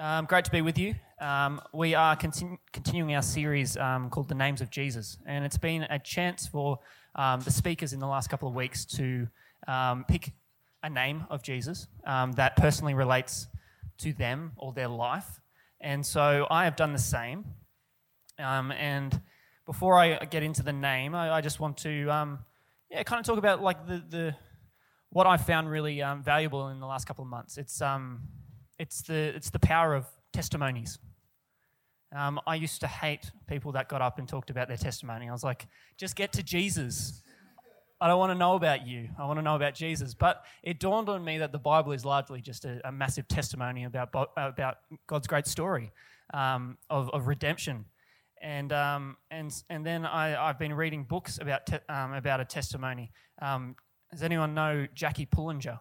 Um, great to be with you. Um, we are continu- continuing our series um, called The Names of Jesus, and it's been a chance for um, the speakers in the last couple of weeks to um, pick a name of Jesus um, that personally relates to them or their life. And so I have done the same. and before I get into the name, I, I just want to yeah, kind of talk about like the, the what I found really valuable in the last couple of months. It's it's the, it's the power of testimonies. Um, I used to hate people that got up and talked about their testimony. I was like, just get to Jesus. I don't want to know about you. I want to know about Jesus. But it dawned on me that the Bible is largely just a, a massive testimony about, about God's great story um, of, of redemption. And, um, and, and then I, have been reading books about, te- um, about a testimony. Um, does anyone know Jackie Pullinger?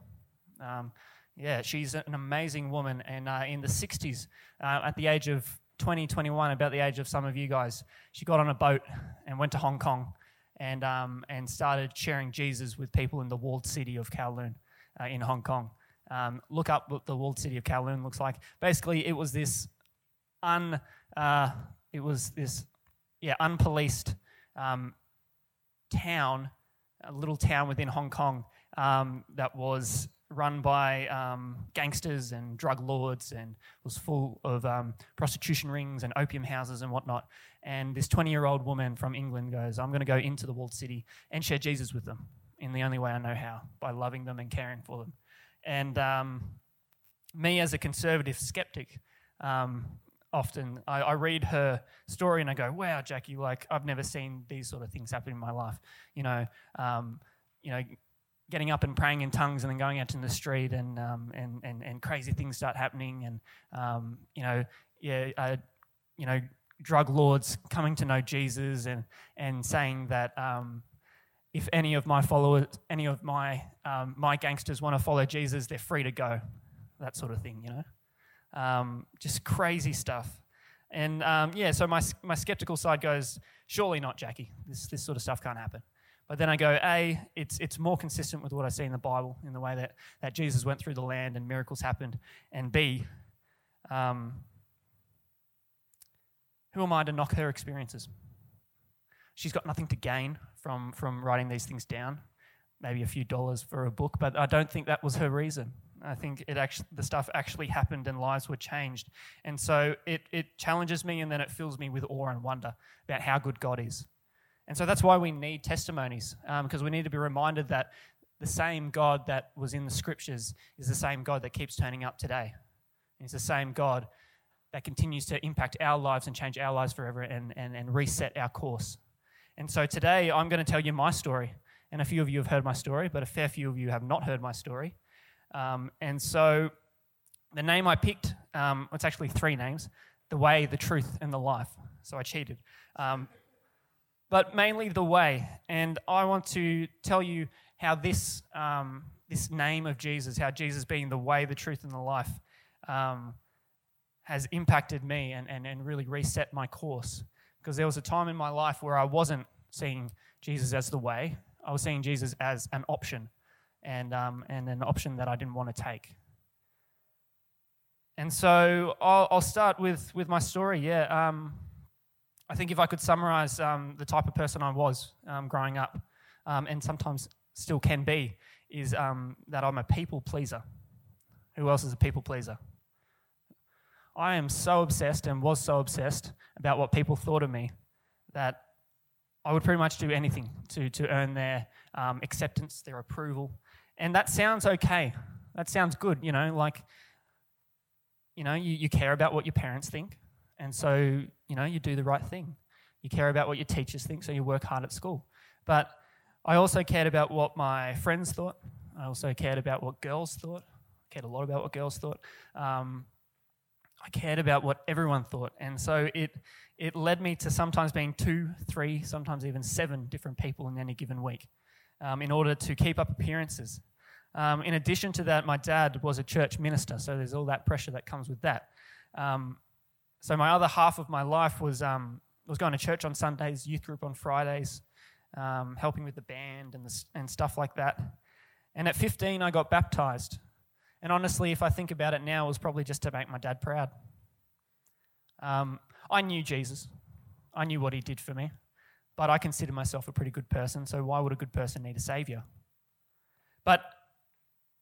Yeah, she's an amazing woman. And uh, in the 60s, uh, at the age of 20, 21, about the age of some of you guys, she got on a boat and went to Hong Kong and, um, and started sharing Jesus with people in the walled city of Kowloon uh, in Hong Kong. Um, look up what the walled city of Kowloon looks like. Basically, it was this un, uh, it was this, yeah, unpoliced um, town, a little town within Hong Kong um, that was run by um, gangsters and drug lords and was full of um, prostitution rings and opium houses and whatnot. And this 20 year old woman from England goes, I'm going to go into the walled city and share Jesus with them in the only way I know how, by loving them and caring for them. And um, me, as a conservative skeptic, um, often I, I, read her story and I go, wow, Jackie, like I've never seen these sort of things happen in my life. You know, um, you know, getting up and praying in tongues and then going out in the street and um, and, and and crazy things start happening and um, you know yeah uh, you know drug lords coming to know Jesus and and saying that um, if any of my followers any of my um, my gangsters want to follow Jesus they're free to go. That sort of thing you know? Um, just crazy stuff. And um, yeah so my my skeptical side goes surely not Jackie. This this sort of stuff can't happen but then I go, A, it's, it's more consistent with what I see in the Bible in the way that, that Jesus went through the land and miracles happened. And B, um, who am I to knock her experiences? She's got nothing to gain from, from writing these things down, maybe a few dollars for a book, but I don't think that was her reason. I think it actually, the stuff actually happened and lives were changed. And so it, it challenges me and then it fills me with awe and wonder about how good God is. And so that's why we need testimonies, because um, we need to be reminded that the same God that was in the scriptures is the same God that keeps turning up today. It's the same God that continues to impact our lives and change our lives forever and, and, and reset our course. And so today I'm going to tell you my story. And a few of you have heard my story, but a fair few of you have not heard my story. Um, and so the name I picked, um, it's actually three names the way, the truth, and the life. So I cheated. Um, but mainly the way. And I want to tell you how this, um, this name of Jesus, how Jesus being the way, the truth, and the life, um, has impacted me and, and, and really reset my course. Because there was a time in my life where I wasn't seeing Jesus as the way, I was seeing Jesus as an option and, um, and an option that I didn't want to take. And so I'll, I'll start with, with my story. Yeah. Um, I think if I could summarize um, the type of person I was um, growing up, um, and sometimes still can be, is um, that I'm a people pleaser. Who else is a people pleaser? I am so obsessed and was so obsessed about what people thought of me that I would pretty much do anything to, to earn their um, acceptance, their approval. And that sounds okay. That sounds good, you know, like, you know, you, you care about what your parents think. And so, you know, you do the right thing. You care about what your teachers think, so you work hard at school. But I also cared about what my friends thought. I also cared about what girls thought. I cared a lot about what girls thought. Um, I cared about what everyone thought. And so it, it led me to sometimes being two, three, sometimes even seven different people in any given week um, in order to keep up appearances. Um, in addition to that, my dad was a church minister, so there's all that pressure that comes with that. Um, so my other half of my life was um, was going to church on Sundays, youth group on Fridays, um, helping with the band and the, and stuff like that. And at 15, I got baptized, And honestly, if I think about it now, it was probably just to make my dad proud. Um, I knew Jesus, I knew what he did for me, but I consider myself a pretty good person, so why would a good person need a savior? But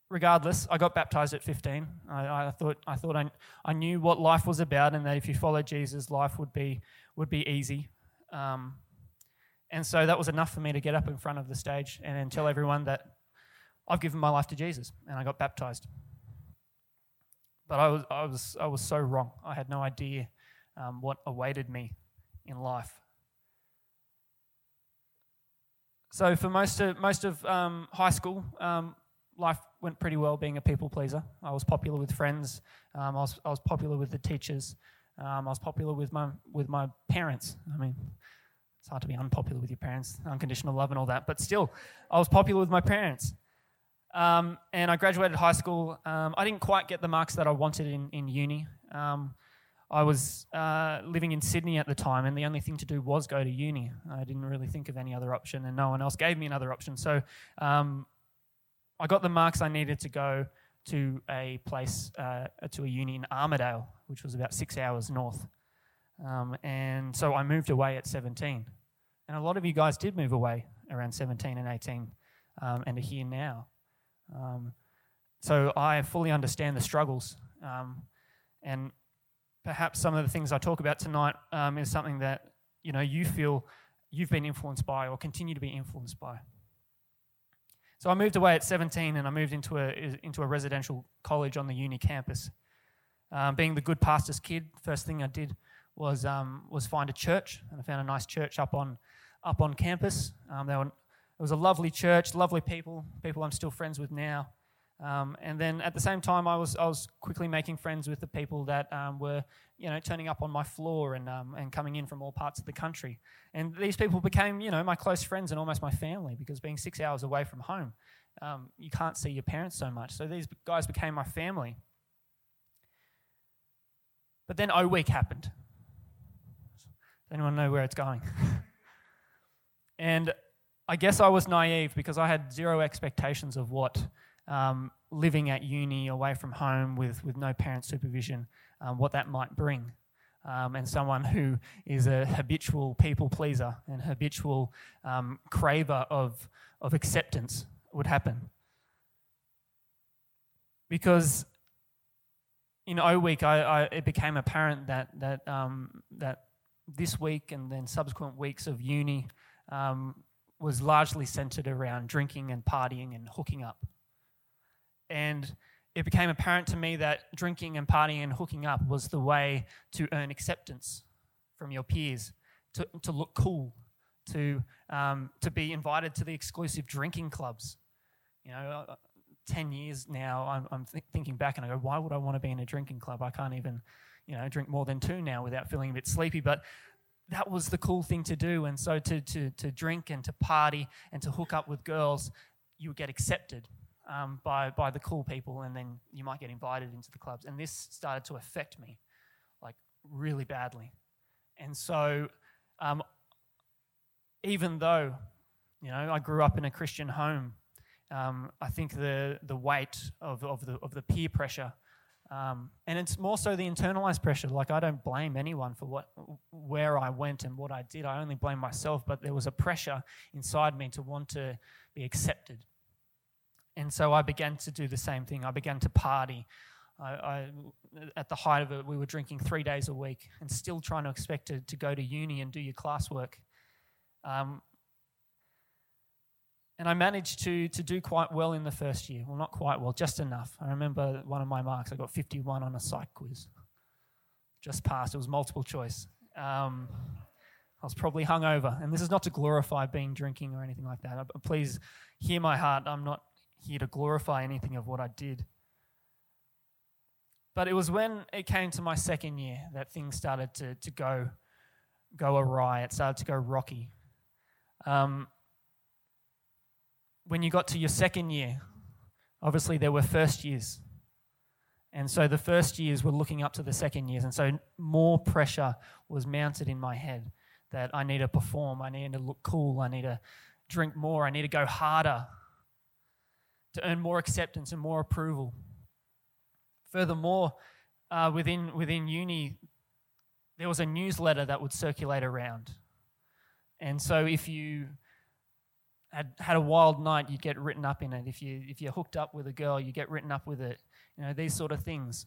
regardless, I got baptized at 15. I, I thought, I, thought I, I knew what life was about and that if you followed Jesus, life would be, would be easy. Um, and so that was enough for me to get up in front of the stage and, and tell everyone that I've given my life to Jesus and I got baptized. But I was, I was, I was so wrong. I had no idea um, what awaited me in life. So for most of, most of um, high school, um, life went pretty well being a people pleaser. I was popular with friends. Um, I, was, I was popular with the teachers. Um, I was popular with my, with my parents. I mean, it's hard to be unpopular with your parents, unconditional love and all that. But still, I was popular with my parents. Um, and I graduated high school. Um, I didn't quite get the marks that I wanted in, in uni. Um, I was uh, living in Sydney at the time, and the only thing to do was go to uni. I didn't really think of any other option, and no one else gave me another option. So um, I got the marks I needed to go to a place, uh, to a uni in Armidale, which was about six hours north. Um, and so I moved away at 17. And a lot of you guys did move away around 17 and 18 um, and are here now. Um, so I fully understand the struggles. Um, and perhaps some of the things I talk about tonight um, is something that you know you feel you've been influenced by or continue to be influenced by. So I moved away at 17 and I moved into a, into a residential college on the uni campus. Um, being the good pastor's kid, first thing I did was, um, was find a church, and I found a nice church up on, up on campus. Um, were, it was a lovely church, lovely people, people I'm still friends with now. Um, and then at the same time, I was, I was quickly making friends with the people that um, were, you know, turning up on my floor and, um, and coming in from all parts of the country. And these people became, you know, my close friends and almost my family because being six hours away from home, um, you can't see your parents so much. So these guys became my family. But then O Week happened. Does anyone know where it's going? and I guess I was naive because I had zero expectations of what um, living at uni away from home with, with no parent supervision, um, what that might bring. Um, and someone who is a habitual people pleaser and habitual um, craver of, of acceptance would happen. Because in O Week, I, I, it became apparent that, that, um, that this week and then subsequent weeks of uni um, was largely centered around drinking and partying and hooking up. And it became apparent to me that drinking and partying and hooking up was the way to earn acceptance from your peers, to, to look cool, to, um, to be invited to the exclusive drinking clubs. You know, uh, 10 years now, I'm, I'm th- thinking back and I go, why would I want to be in a drinking club? I can't even, you know, drink more than two now without feeling a bit sleepy. But that was the cool thing to do. And so to, to, to drink and to party and to hook up with girls, you would get accepted um, by, by the cool people, and then you might get invited into the clubs. And this started to affect me, like really badly. And so, um, even though, you know, I grew up in a Christian home, um, I think the, the weight of, of, the, of the peer pressure, um, and it's more so the internalized pressure. Like, I don't blame anyone for what, where I went and what I did. I only blame myself, but there was a pressure inside me to want to be accepted and so I began to do the same thing. I began to party. I, I, at the height of it, we were drinking three days a week and still trying to expect to, to go to uni and do your classwork. Um, and I managed to, to do quite well in the first year. Well, not quite well, just enough. I remember one of my marks, I got 51 on a psych quiz. Just passed. It was multiple choice. Um, I was probably hungover. And this is not to glorify being drinking or anything like that. Please hear my heart. I'm not here to glorify anything of what I did. But it was when it came to my second year that things started to, to go, go awry. It started to go rocky. Um, when you got to your second year, obviously there were first years. And so the first years were looking up to the second years. And so more pressure was mounted in my head that I need to perform, I need to look cool, I need to drink more, I need to go harder to earn more acceptance and more approval. Furthermore, uh, within, within uni, there was a newsletter that would circulate around. And so if you had had a wild night, you'd get written up in it. If you if you're hooked up with a girl, you get written up with it. You know these sort of things.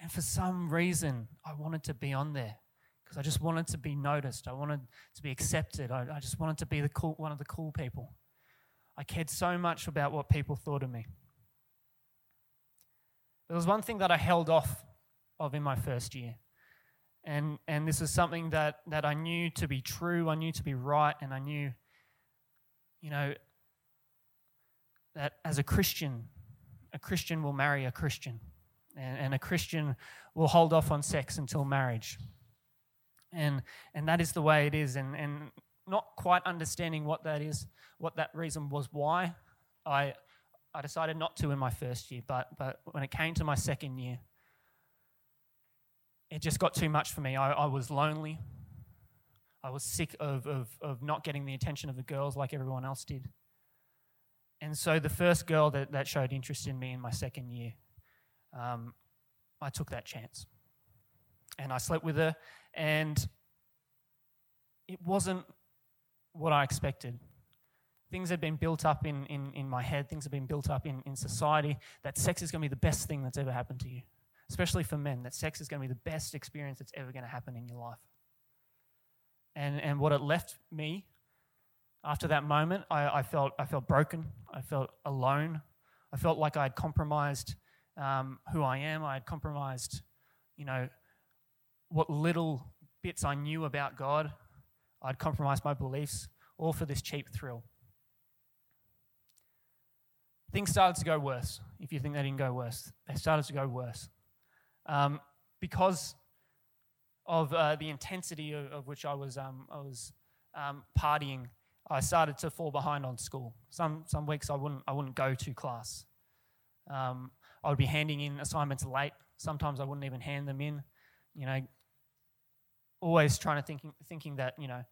And for some reason, I wanted to be on there because I just wanted to be noticed. I wanted to be accepted. I, I just wanted to be the cool, one of the cool people. I cared so much about what people thought of me. There was one thing that I held off of in my first year. And, and this is something that, that I knew to be true, I knew to be right, and I knew, you know, that as a Christian, a Christian will marry a Christian, and, and a Christian will hold off on sex until marriage. And, and that is the way it is. And, and not quite understanding what that is, what that reason was why, I, I decided not to in my first year. But, but when it came to my second year, it just got too much for me. I, I was lonely. I was sick of, of, of not getting the attention of the girls like everyone else did. And so the first girl that, that showed interest in me in my second year, um, I took that chance. And I slept with her, and it wasn't what I expected. Things had been built up in, in, in my head, things had been built up in, in society that sex is going to be the best thing that's ever happened to you especially for men, that sex is going to be the best experience that's ever going to happen in your life. And, and what it left me after that moment, I, I, felt, I felt broken. I felt alone. I felt like I had compromised um, who I am. I had compromised, you know, what little bits I knew about God. I'd compromise my beliefs, all for this cheap thrill. Things started to go worse, if you think they didn't go worse. They started to go worse um, because of uh, the intensity of, of, which I was, um, I was um, partying, I started to fall behind on school. Some, some weeks I wouldn't, I wouldn't go to class. Um, I would be handing in assignments late. Sometimes I wouldn't even hand them in. You know, always trying to thinking, thinking that, you know,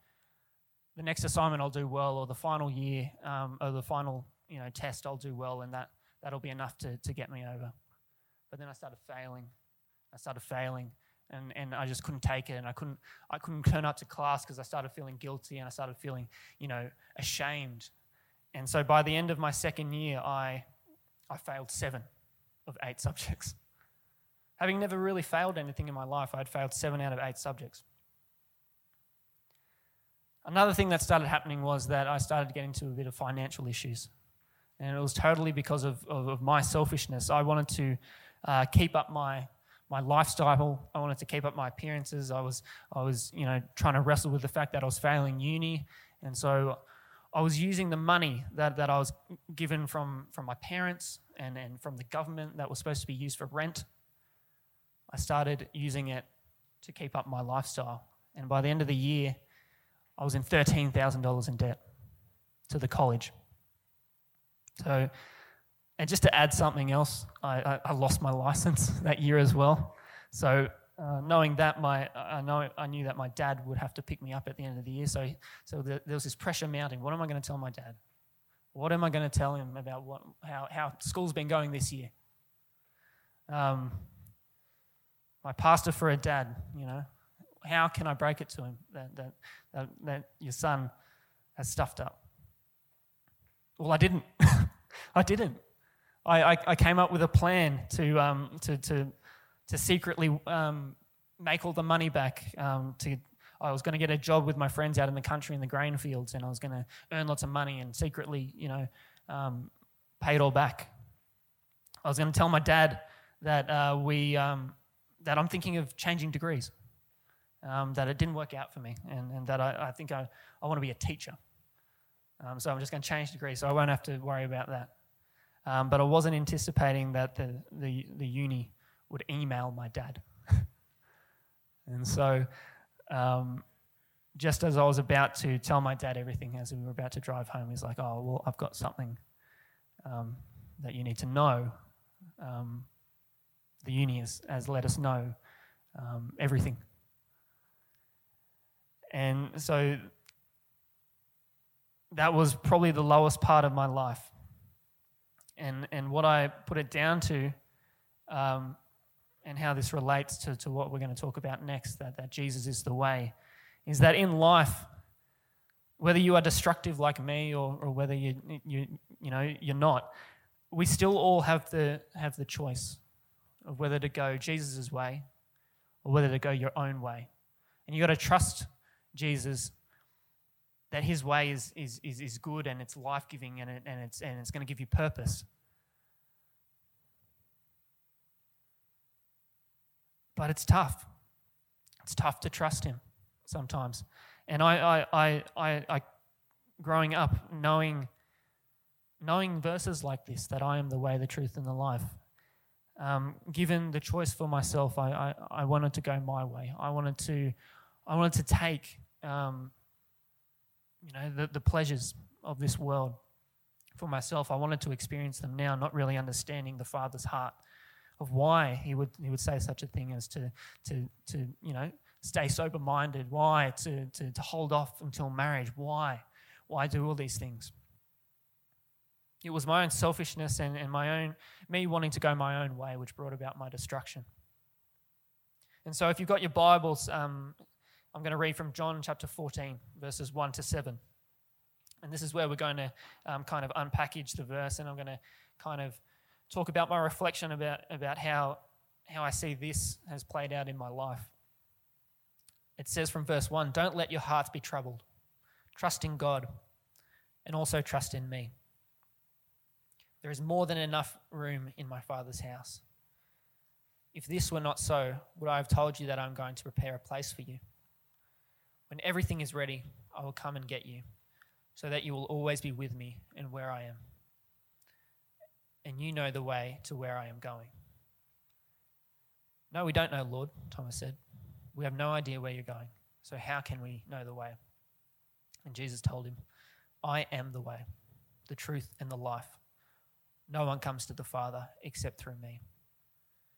the next assignment I'll do well, or the final year, um, or the final, you know, test I'll do well, and that, that'll be enough to, to get me over. But then I started failing I started failing and, and I just couldn't take it and I couldn't I couldn't turn up to class because I started feeling guilty and I started feeling, you know, ashamed. And so by the end of my second year I I failed seven of eight subjects. Having never really failed anything in my life, I had failed seven out of eight subjects. Another thing that started happening was that I started to get into a bit of financial issues. And it was totally because of, of, of my selfishness. I wanted to uh, keep up my my lifestyle. I wanted to keep up my appearances. I was, I was, you know, trying to wrestle with the fact that I was failing uni, and so I was using the money that, that I was given from, from my parents and, and from the government that was supposed to be used for rent. I started using it to keep up my lifestyle. And by the end of the year, I was in $13,000 in debt to the college. So and just to add something else, I, I, I lost my license that year as well. So uh, knowing that, my I know I knew that my dad would have to pick me up at the end of the year. So so the, there was this pressure mounting. What am I going to tell my dad? What am I going to tell him about what how how school's been going this year? Um, my pastor for a dad, you know, how can I break it to him that that that, that your son has stuffed up? Well, I didn't. I didn't. I, I, I came up with a plan to, um, to, to, to secretly um, make all the money back. Um, to, I was going to get a job with my friends out in the country in the grain fields, and I was going to earn lots of money and secretly, you know, um, pay it all back. I was going to tell my dad that uh, we um, that I'm thinking of changing degrees, um, that it didn't work out for me, and, and that I, I think I, I want to be a teacher. Um, so I'm just going to change degree, so I won't have to worry about that. Um, but I wasn't anticipating that the, the, the uni would email my dad. and so, um, just as I was about to tell my dad everything as we were about to drive home, he's like, Oh, well, I've got something um, that you need to know. Um, the uni has, has let us know everything. And so that was probably the lowest part of my life. And, and what I put it down to um, and how this relates to, to what we're going to talk about next that, that Jesus is the way, is that in life, whether you are destructive like me or, or whether you, you, you know, you're not, we still all have the, have the choice of whether to go Jesus' way or whether to go your own way. And you've got to trust Jesus that his way is, is, is, is good and it's life giving and, it, and, it's, and it's going to give you purpose. But it's tough. It's tough to trust him sometimes. And I, I, I, I, I growing up, knowing, knowing verses like this, that I am the way, the truth, and the life, um, given the choice for myself, I, I, I, wanted to go my way. I wanted to, I wanted to take, um, you know, the, the pleasures of this world for myself. I wanted to experience them now, not really understanding the Father's heart of why he would he would say such a thing as to to to you know stay sober minded, why to, to to hold off until marriage, why why do all these things. It was my own selfishness and, and my own me wanting to go my own way, which brought about my destruction. And so, if you've got your Bibles, um, I'm going to read from John chapter 14, verses 1 to 7. And this is where we're going to um, kind of unpackage the verse, and I'm going to kind of talk about my reflection about, about how, how I see this has played out in my life. It says from verse 1 Don't let your hearts be troubled. Trust in God and also trust in me. There is more than enough room in my Father's house. If this were not so, would I have told you that I'm going to prepare a place for you? When everything is ready, I will come and get you, so that you will always be with me and where I am and you know the way to where I am going. No, we don't know, Lord, Thomas said. We have no idea where you're going. So how can we know the way? And Jesus told him, I am the way, the truth, and the life. No one comes to the Father except through me.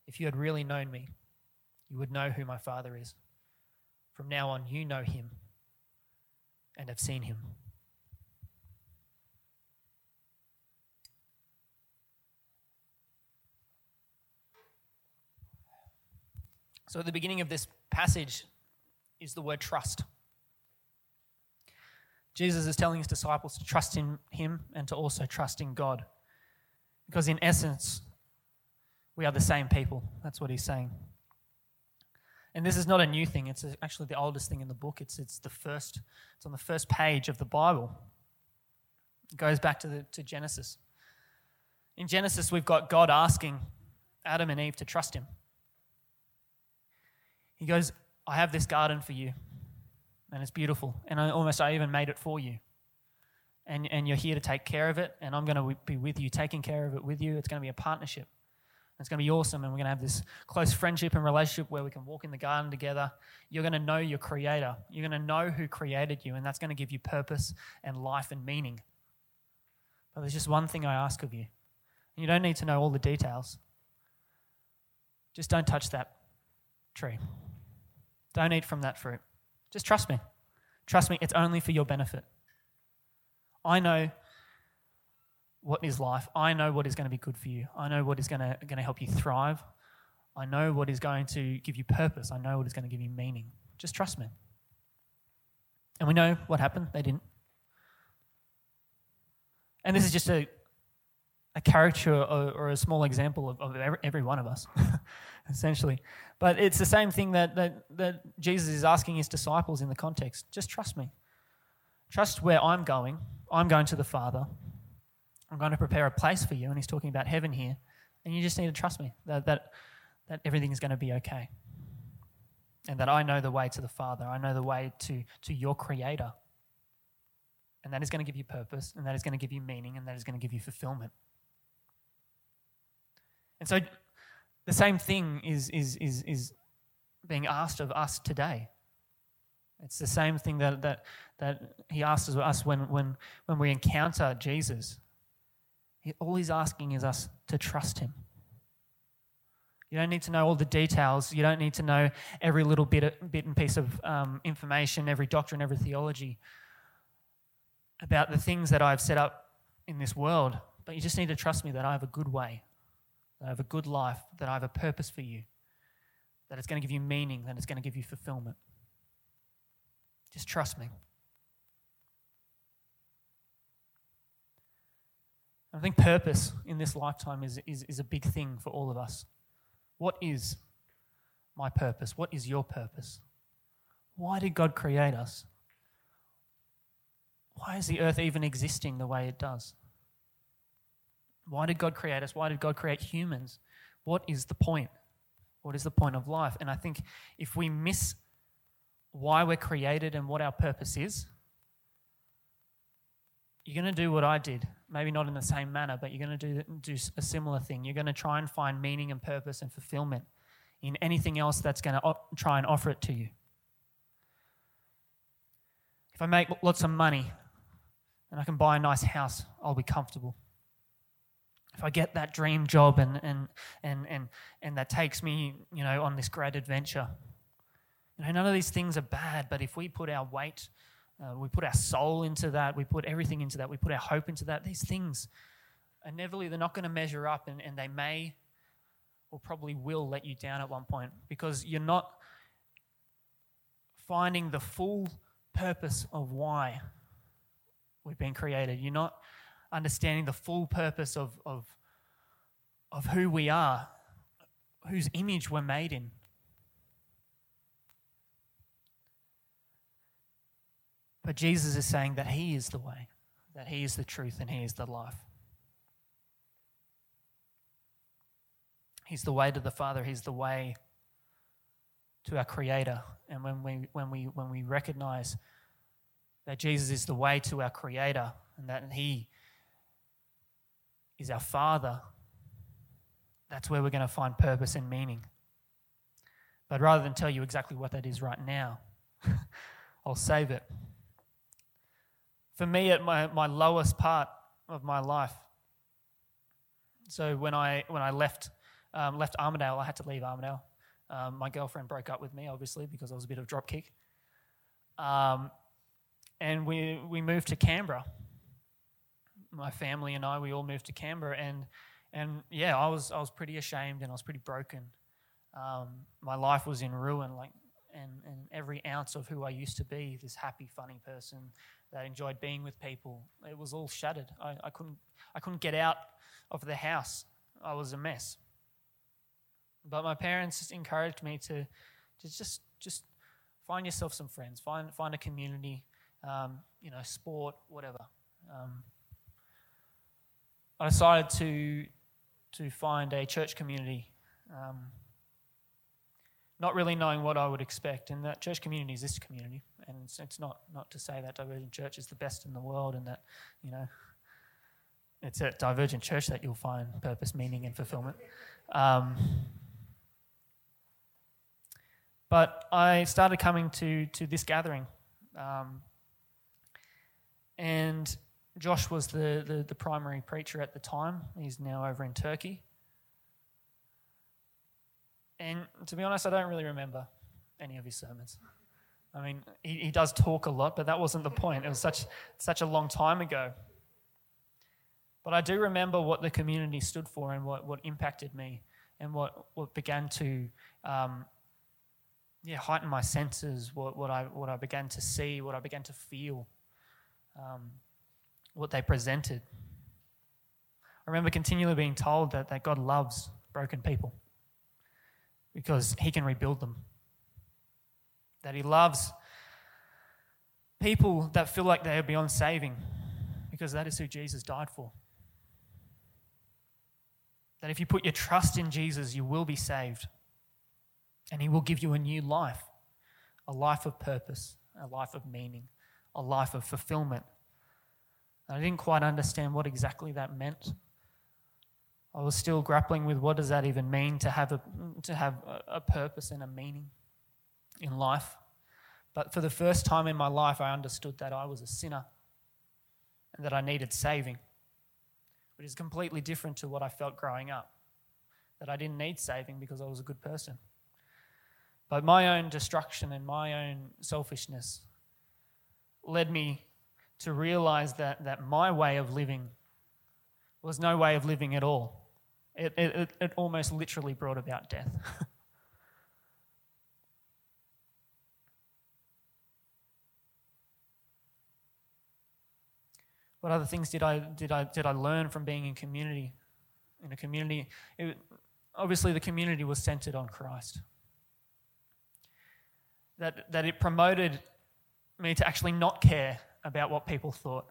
If you had really known me, you would know who my Father is. From now on, you know him and have seen him. So, at the beginning of this passage is the word trust. Jesus is telling his disciples to trust in him and to also trust in God. Because, in essence, we are the same people. That's what he's saying. And this is not a new thing, it's actually the oldest thing in the book. It's, it's, the first, it's on the first page of the Bible. It goes back to, the, to Genesis. In Genesis, we've got God asking Adam and Eve to trust him. He goes, I have this garden for you, and it's beautiful. And I almost, I even made it for you. And, and you're here to take care of it, and I'm going to be with you, taking care of it with you. It's going to be a partnership. It's going to be awesome, and we're going to have this close friendship and relationship where we can walk in the garden together. You're going to know your Creator. You're going to know who created you, and that's going to give you purpose and life and meaning. But there's just one thing I ask of you. and You don't need to know all the details. Just don't touch that tree. Don't eat from that fruit. Just trust me. Trust me, it's only for your benefit. I know what is life. I know what is going to be good for you. I know what is going to, going to help you thrive. I know what is going to give you purpose. I know what is going to give you meaning. Just trust me. And we know what happened. They didn't. And this is just a, a caricature or, or a small example of, of every, every one of us. essentially. But it's the same thing that, that, that Jesus is asking his disciples in the context. Just trust me. Trust where I'm going. I'm going to the Father. I'm going to prepare a place for you. And he's talking about heaven here. And you just need to trust me that, that, that everything is going to be okay. And that I know the way to the Father. I know the way to, to your Creator. And that is going to give you purpose, and that is going to give you meaning, and that is going to give you fulfillment. And so the same thing is, is, is, is being asked of us today. It's the same thing that, that, that he asks us when, when, when we encounter Jesus. All he's asking is us to trust him. You don't need to know all the details. You don't need to know every little bit, bit and piece of um, information, every doctrine, every theology about the things that I've set up in this world. But you just need to trust me that I have a good way that I have a good life, that I have a purpose for you, that it's going to give you meaning, that it's going to give you fulfillment. Just trust me. I think purpose in this lifetime is, is, is a big thing for all of us. What is my purpose? What is your purpose? Why did God create us? Why is the earth even existing the way it does? Why did God create us? Why did God create humans? What is the point? What is the point of life? And I think if we miss why we're created and what our purpose is, you're going to do what I did. Maybe not in the same manner, but you're going to do, do a similar thing. You're going to try and find meaning and purpose and fulfillment in anything else that's going to op- try and offer it to you. If I make lots of money and I can buy a nice house, I'll be comfortable. If I get that dream job and, and, and, and, and that takes me, you know, on this great adventure, you know, none of these things are bad, but if we put our weight uh, we put our soul into that. We put everything into that. We put our hope into that. These things, inevitably, they're not going to measure up, and, and they may or probably will let you down at one point because you're not finding the full purpose of why we've been created. You're not understanding the full purpose of, of, of who we are, whose image we're made in. But Jesus is saying that He is the way, that He is the truth, and He is the life. He's the way to the Father, He's the way to our Creator. And when we, when we, when we recognize that Jesus is the way to our Creator and that He is our Father, that's where we're going to find purpose and meaning. But rather than tell you exactly what that is right now, I'll save it for me at my, my lowest part of my life. So when I when I left um, left Armidale, I had to leave Armidale. Um, my girlfriend broke up with me, obviously, because I was a bit of drop kick. Um, and we we moved to Canberra. My family and I, we all moved to Canberra, and and yeah, I was I was pretty ashamed and I was pretty broken. Um, my life was in ruin, like and, and every ounce of who I used to be, this happy, funny person that enjoyed being with people, it was all shattered. I, I, couldn't, I couldn't get out of the house. I was a mess. But my parents just encouraged me to, to just, just find yourself some friends, find, find a community, um, you know, sport, whatever. Um, I decided to, to find a church community. Um, not really knowing what I would expect. And that church community is this community. And it's, it's not, not to say that Divergent Church is the best in the world and that, you know, it's at Divergent Church that you'll find purpose, meaning, and fulfillment. Um, but I started coming to, to this gathering. Um, and Josh was the, the, the primary preacher at the time. He's now over in Turkey. And to be honest, I don't really remember any of his sermons. I mean, he, he does talk a lot, but that wasn't the point. It was such, such a long time ago. But I do remember what the community stood for and what, what impacted me and what, what began to um, yeah, heighten my senses, what, what, I, what I began to see, what I began to feel, um, what they presented. I remember continually being told that, that God loves broken people because he can rebuild them. That he loves people that feel like they are beyond saving because that is who Jesus died for. That if you put your trust in Jesus, you will be saved and he will give you a new life a life of purpose, a life of meaning, a life of fulfillment. I didn't quite understand what exactly that meant. I was still grappling with what does that even mean to have a, to have a purpose and a meaning in life. But for the first time in my life, I understood that I was a sinner and that I needed saving, which is completely different to what I felt growing up. That I didn't need saving because I was a good person. But my own destruction and my own selfishness led me to realize that, that my way of living was no way of living at all It, it, it almost literally brought about death. what other things did I, did I, did I learn from being in community? In a community, it, obviously the community was centered on Christ. That, that it promoted me to actually not care about what people thought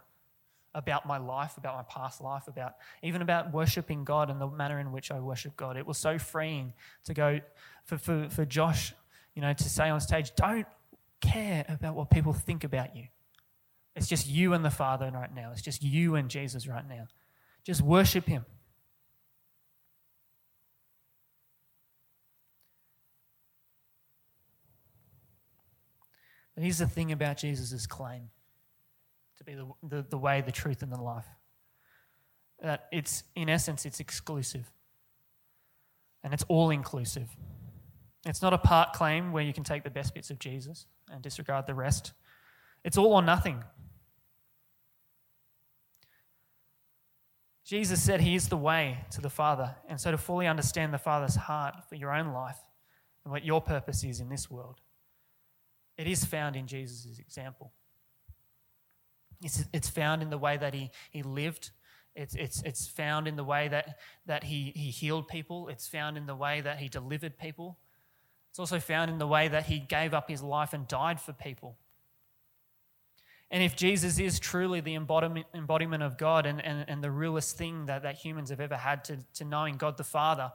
about my life, about my past life, about even about worshiping God and the manner in which I worship God. It was so freeing to go for, for, for Josh, you know, to say on stage, don't care about what people think about you. It's just you and the Father right now. It's just you and Jesus right now. Just worship Him. But here's the thing about Jesus' claim to be the, the, the way, the truth, and the life. That it's, in essence, it's exclusive. And it's all inclusive. It's not a part claim where you can take the best bits of Jesus and disregard the rest. It's all or nothing. Jesus said he is the way to the Father. And so, to fully understand the Father's heart for your own life and what your purpose is in this world, it is found in Jesus' example. It's, it's found in the way that he, he lived. It's, it's, it's found in the way that, that he, he healed people. It's found in the way that he delivered people. It's also found in the way that he gave up his life and died for people. And if Jesus is truly the embodiment, embodiment of God and, and, and the realest thing that, that humans have ever had to, to knowing God the Father,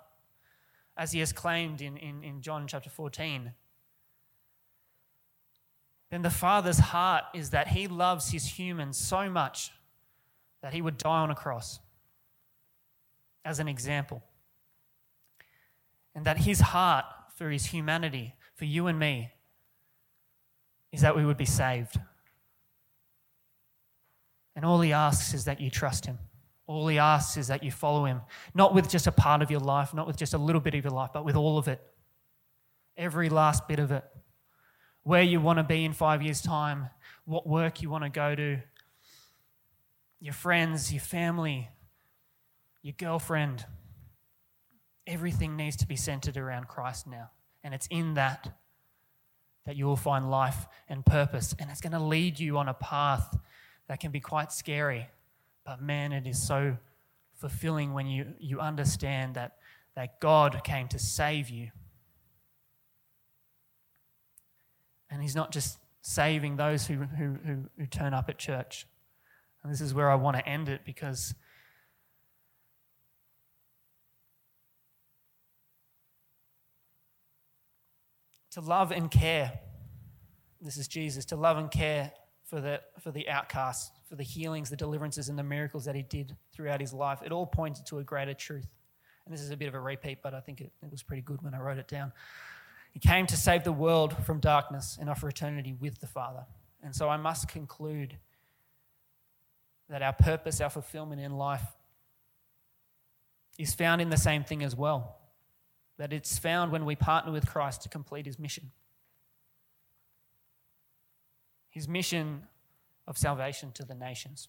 as he has claimed in, in, in John chapter 14, then the Father's heart is that He loves His humans so much that He would die on a cross as an example. And that His heart for His humanity, for you and me, is that we would be saved. And all He asks is that you trust Him. All He asks is that you follow Him, not with just a part of your life, not with just a little bit of your life, but with all of it. Every last bit of it where you want to be in five years' time, what work you want to go to, your friends, your family, your girlfriend. Everything needs to be centered around Christ now. And it's in that that you will find life and purpose. And it's going to lead you on a path that can be quite scary. But man, it is so fulfilling when you, you understand that, that God came to save you And he's not just saving those who, who, who, who turn up at church. And this is where I want to end it because to love and care, this is Jesus, to love and care for the, for the outcasts, for the healings, the deliverances, and the miracles that he did throughout his life, it all pointed to a greater truth. And this is a bit of a repeat, but I think it, it was pretty good when I wrote it down. He came to save the world from darkness and offer eternity with the Father. And so I must conclude that our purpose, our fulfillment in life, is found in the same thing as well. That it's found when we partner with Christ to complete his mission. His mission of salvation to the nations.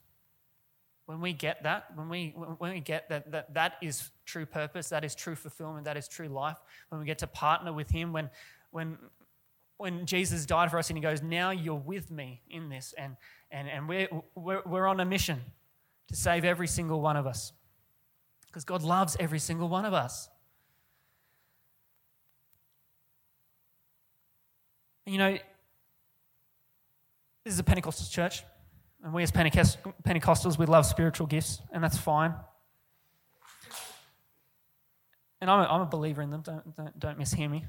When we get that, when we, when we get that, that that is true purpose, that is true fulfillment, that is true life, when we get to partner with Him, when, when, when Jesus died for us and He goes, Now you're with me in this, and, and, and we're, we're, we're on a mission to save every single one of us. Because God loves every single one of us. You know, this is a Pentecostal church. And we as Pentecostals, we love spiritual gifts, and that's fine. And I'm a, I'm a believer in them, don't, don't, don't mishear me.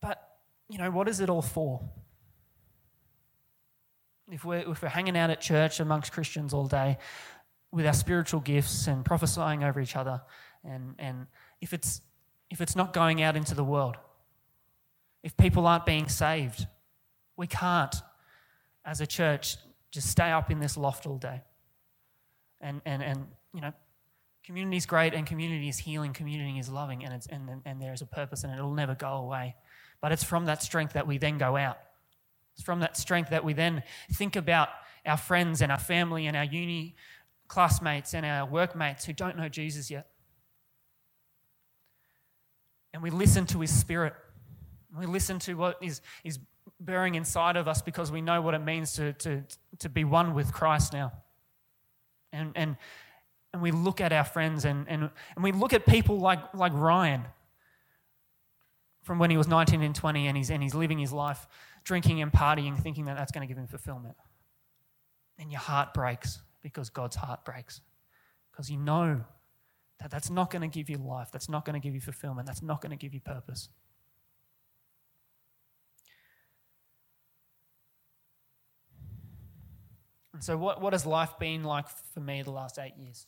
But, you know, what is it all for? If we're, if we're hanging out at church amongst Christians all day with our spiritual gifts and prophesying over each other, and, and if, it's, if it's not going out into the world, if people aren't being saved. We can't, as a church, just stay up in this loft all day. And, and, and you know, community is great and community is healing, community is loving, and, it's, and, and there is a purpose and it'll never go away. But it's from that strength that we then go out. It's from that strength that we then think about our friends and our family and our uni classmates and our workmates who don't know Jesus yet. And we listen to his spirit. We listen to what is, is bearing inside of us because we know what it means to, to, to be one with Christ now. And, and, and we look at our friends and, and, and we look at people like, like Ryan from when he was 19 and 20 and he's, and he's living his life drinking and partying, thinking that that's going to give him fulfillment. And your heart breaks because God's heart breaks. Because you know that that's not going to give you life, that's not going to give you fulfillment, that's not going to give you purpose. And so, what, what has life been like for me the last eight years?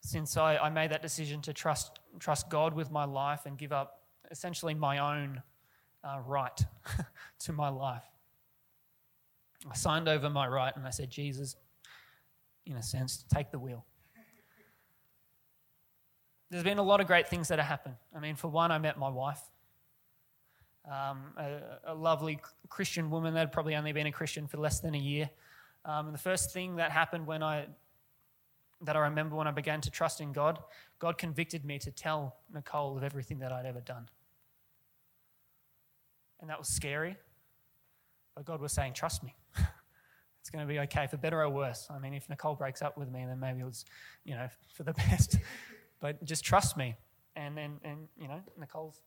Since I, I made that decision to trust, trust God with my life and give up essentially my own uh, right to my life. I signed over my right and I said, Jesus, in a sense, take the wheel. There's been a lot of great things that have happened. I mean, for one, I met my wife, um, a, a, lovely Christian woman that had probably only been a Christian for less than a year. Um, and the first thing that happened when I that I remember when I began to trust in God, God convicted me to tell Nicole of everything that I'd ever done. And that was scary. But God was saying, Trust me. it's going to be okay, for better or worse. I mean, if Nicole breaks up with me, then maybe it was, you know, for the best. but just trust me. And, and, and you know, Nicole's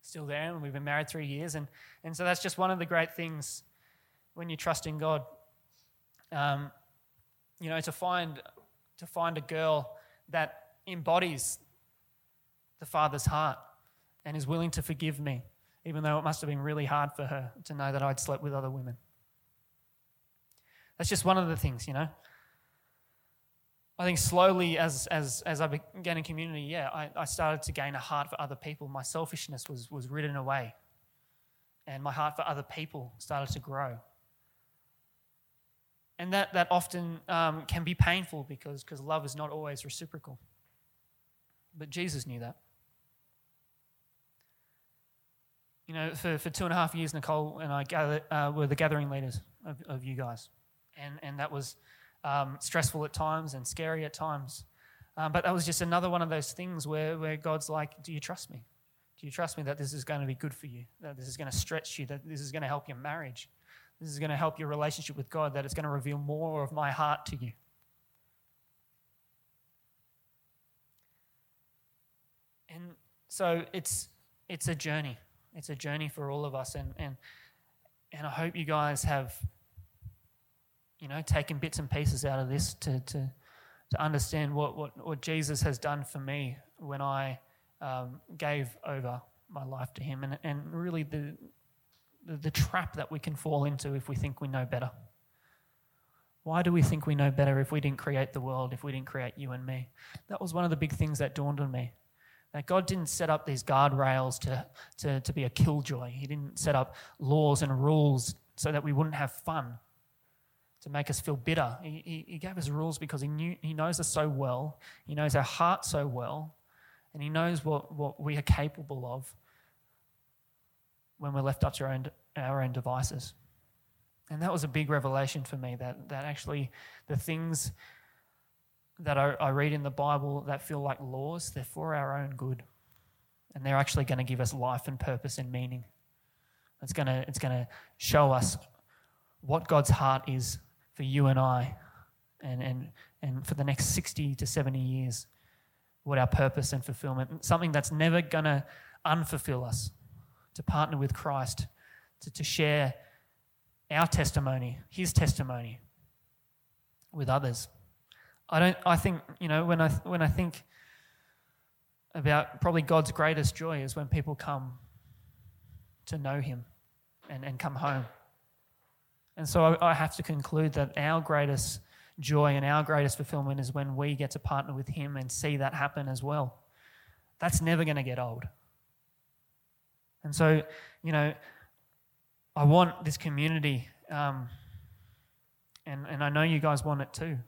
still there, and we've been married three years. And, and so that's just one of the great things when you trust in God. Um, you know, to find, to find a girl that embodies the Father's heart and is willing to forgive me even though it must have been really hard for her to know that I'd slept with other women. That's just one of the things, you know. I think slowly, as, as, as I began in community, yeah, I, I started to gain a heart for other people. My selfishness was, was ridden away, and my heart for other people started to grow. And that, that often um, can be painful because love is not always reciprocal. But Jesus knew that. You know, for, for two and a half years, Nicole and I uh, were the gathering leaders of, of you guys. And, and that was um, stressful at times and scary at times. Um, but that was just another one of those things where, where God's like, Do you trust me? Do you trust me that this is going to be good for you? That this is going to stretch you? That this is going to help your marriage? This is going to help your relationship with God? That it's going to reveal more of my heart to you? And so it's, it's a journey. It's a journey for all of us. And, and, and I hope you guys have, you know, taken bits and pieces out of this to, to, to understand what, what, what Jesus has done for me when I um, gave over my life to Him. And, and really the, the, the trap that we can fall into if we think we know better. Why do we think we know better if we didn't create the world, if we didn't create you and me? That was one of the big things that dawned on me. That God didn't set up these guardrails to, to, to be a killjoy. He didn't set up laws and rules so that we wouldn't have fun, to make us feel bitter. He, he, he gave us rules because he, knew, he knows us so well, He knows our heart so well, and He knows what, what we are capable of when we're left up to our own, our own devices. And that was a big revelation for me that, that actually the things that I, I read in the Bible that feel like laws, they're for our own good. And they're actually going to give us life and purpose and meaning. It's going to, it's going to show us what God's heart is for you and I, and, and, and for the next 60 to 70 years, what our purpose and fulfillment, something that's never going to unfulfill us, to partner with Christ, to, to share our testimony, his testimony with others. I don't. I think you know when I when I think about probably God's greatest joy is when people come to know Him and, and come home. And so I, I have to conclude that our greatest joy and our greatest fulfillment is when we get to partner with Him and see that happen as well. That's never going to get old. And so, you know, I want this community, um, and, and I know you guys want it too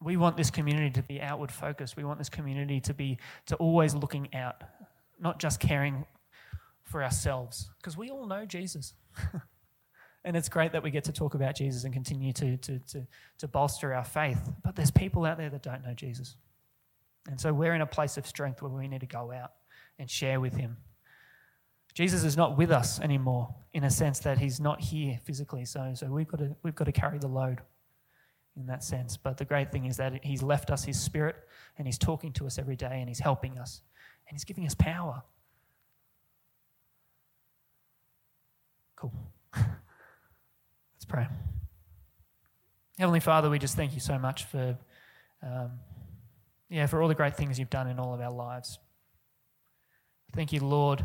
we want this community to be outward focused. We want this community to be to always looking out, not just caring for ourselves, because we all know Jesus. and it's great that we get to talk about Jesus and continue to, to, to, to bolster our faith. But there's people out there that don't know Jesus. And so we're in a place of strength where we need to go out and share with him. Jesus is not with us anymore in a sense that he's not here physically. So, so we've, got to, we've got to carry the load in that sense. But the great thing is that he's left us his spirit and he's talking to us every day and he's helping us and he's giving us power. Cool. Let's pray. Heavenly Father, we just thank you so much for, um, yeah, for all the great things you've done in all of our lives. Thank you, Lord,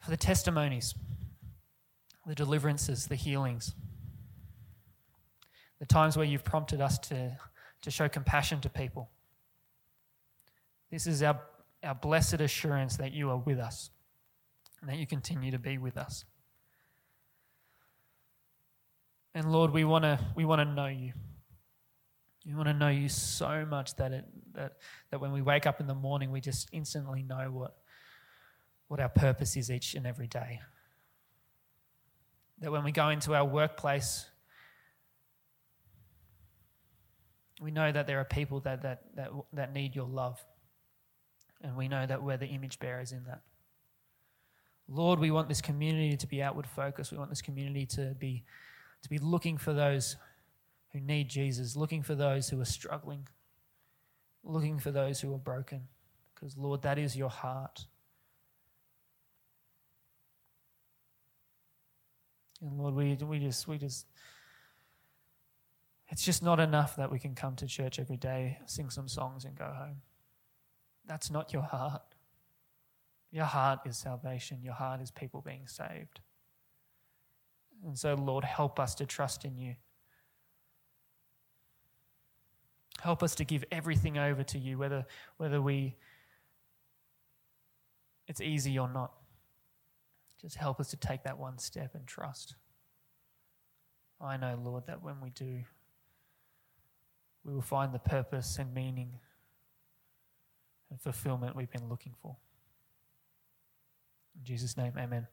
for the testimonies, the deliverances, the healings, the times where you've prompted us to, to show compassion to people. This is our, our blessed assurance that you are with us and that you continue to be with us. And Lord, we want to we want to know you. We want to know you so much that it that that when we wake up in the morning, we just instantly know what what our purpose is each and every day. That when we go into our workplace, we know that there are people that, that, that, that need your love. And we know that we're the image bearers in that. Lord, we want this community to be outward focused. We want this community to be to be looking for those who need Jesus, looking for those who are struggling, looking for those who are broken. Because, Lord, that is your heart. And Lord, we, we just, we just, it's just not enough that we can come to church every day, sing some songs, and go home. That's not your heart. Your heart is salvation. Your heart is people being saved. And so, Lord, help us to trust in you. Help us to give everything over to you, whether, whether we it's easy or not. Just help us to take that one step and trust. I know, Lord, that when we do, we will find the purpose and meaning and fulfillment we've been looking for. In Jesus' name, amen.